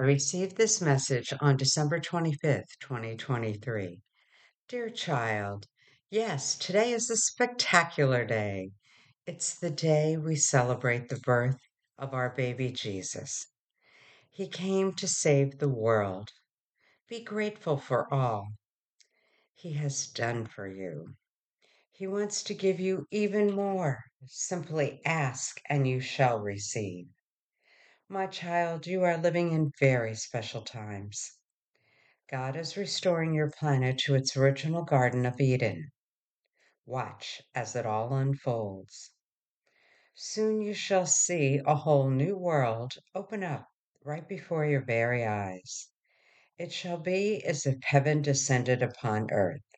I received this message on December 25th, 2023. Dear child, yes, today is a spectacular day. It's the day we celebrate the birth of our baby Jesus. He came to save the world. Be grateful for all He has done for you. He wants to give you even more. Simply ask and you shall receive. My child, you are living in very special times. God is restoring your planet to its original Garden of Eden. Watch as it all unfolds. Soon you shall see a whole new world open up right before your very eyes. It shall be as if heaven descended upon earth.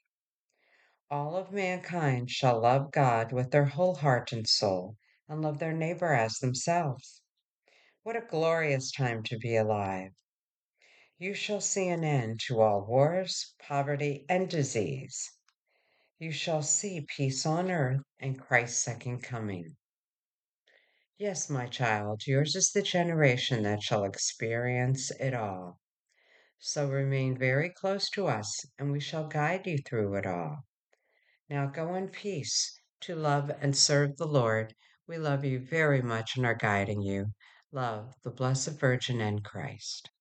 All of mankind shall love God with their whole heart and soul and love their neighbor as themselves. What a glorious time to be alive! You shall see an end to all wars, poverty, and disease. You shall see peace on earth and Christ's second coming. Yes, my child, yours is the generation that shall experience it all. So remain very close to us, and we shall guide you through it all. Now go in peace to love and serve the Lord. We love you very much and are guiding you. Love the Blessed Virgin and Christ.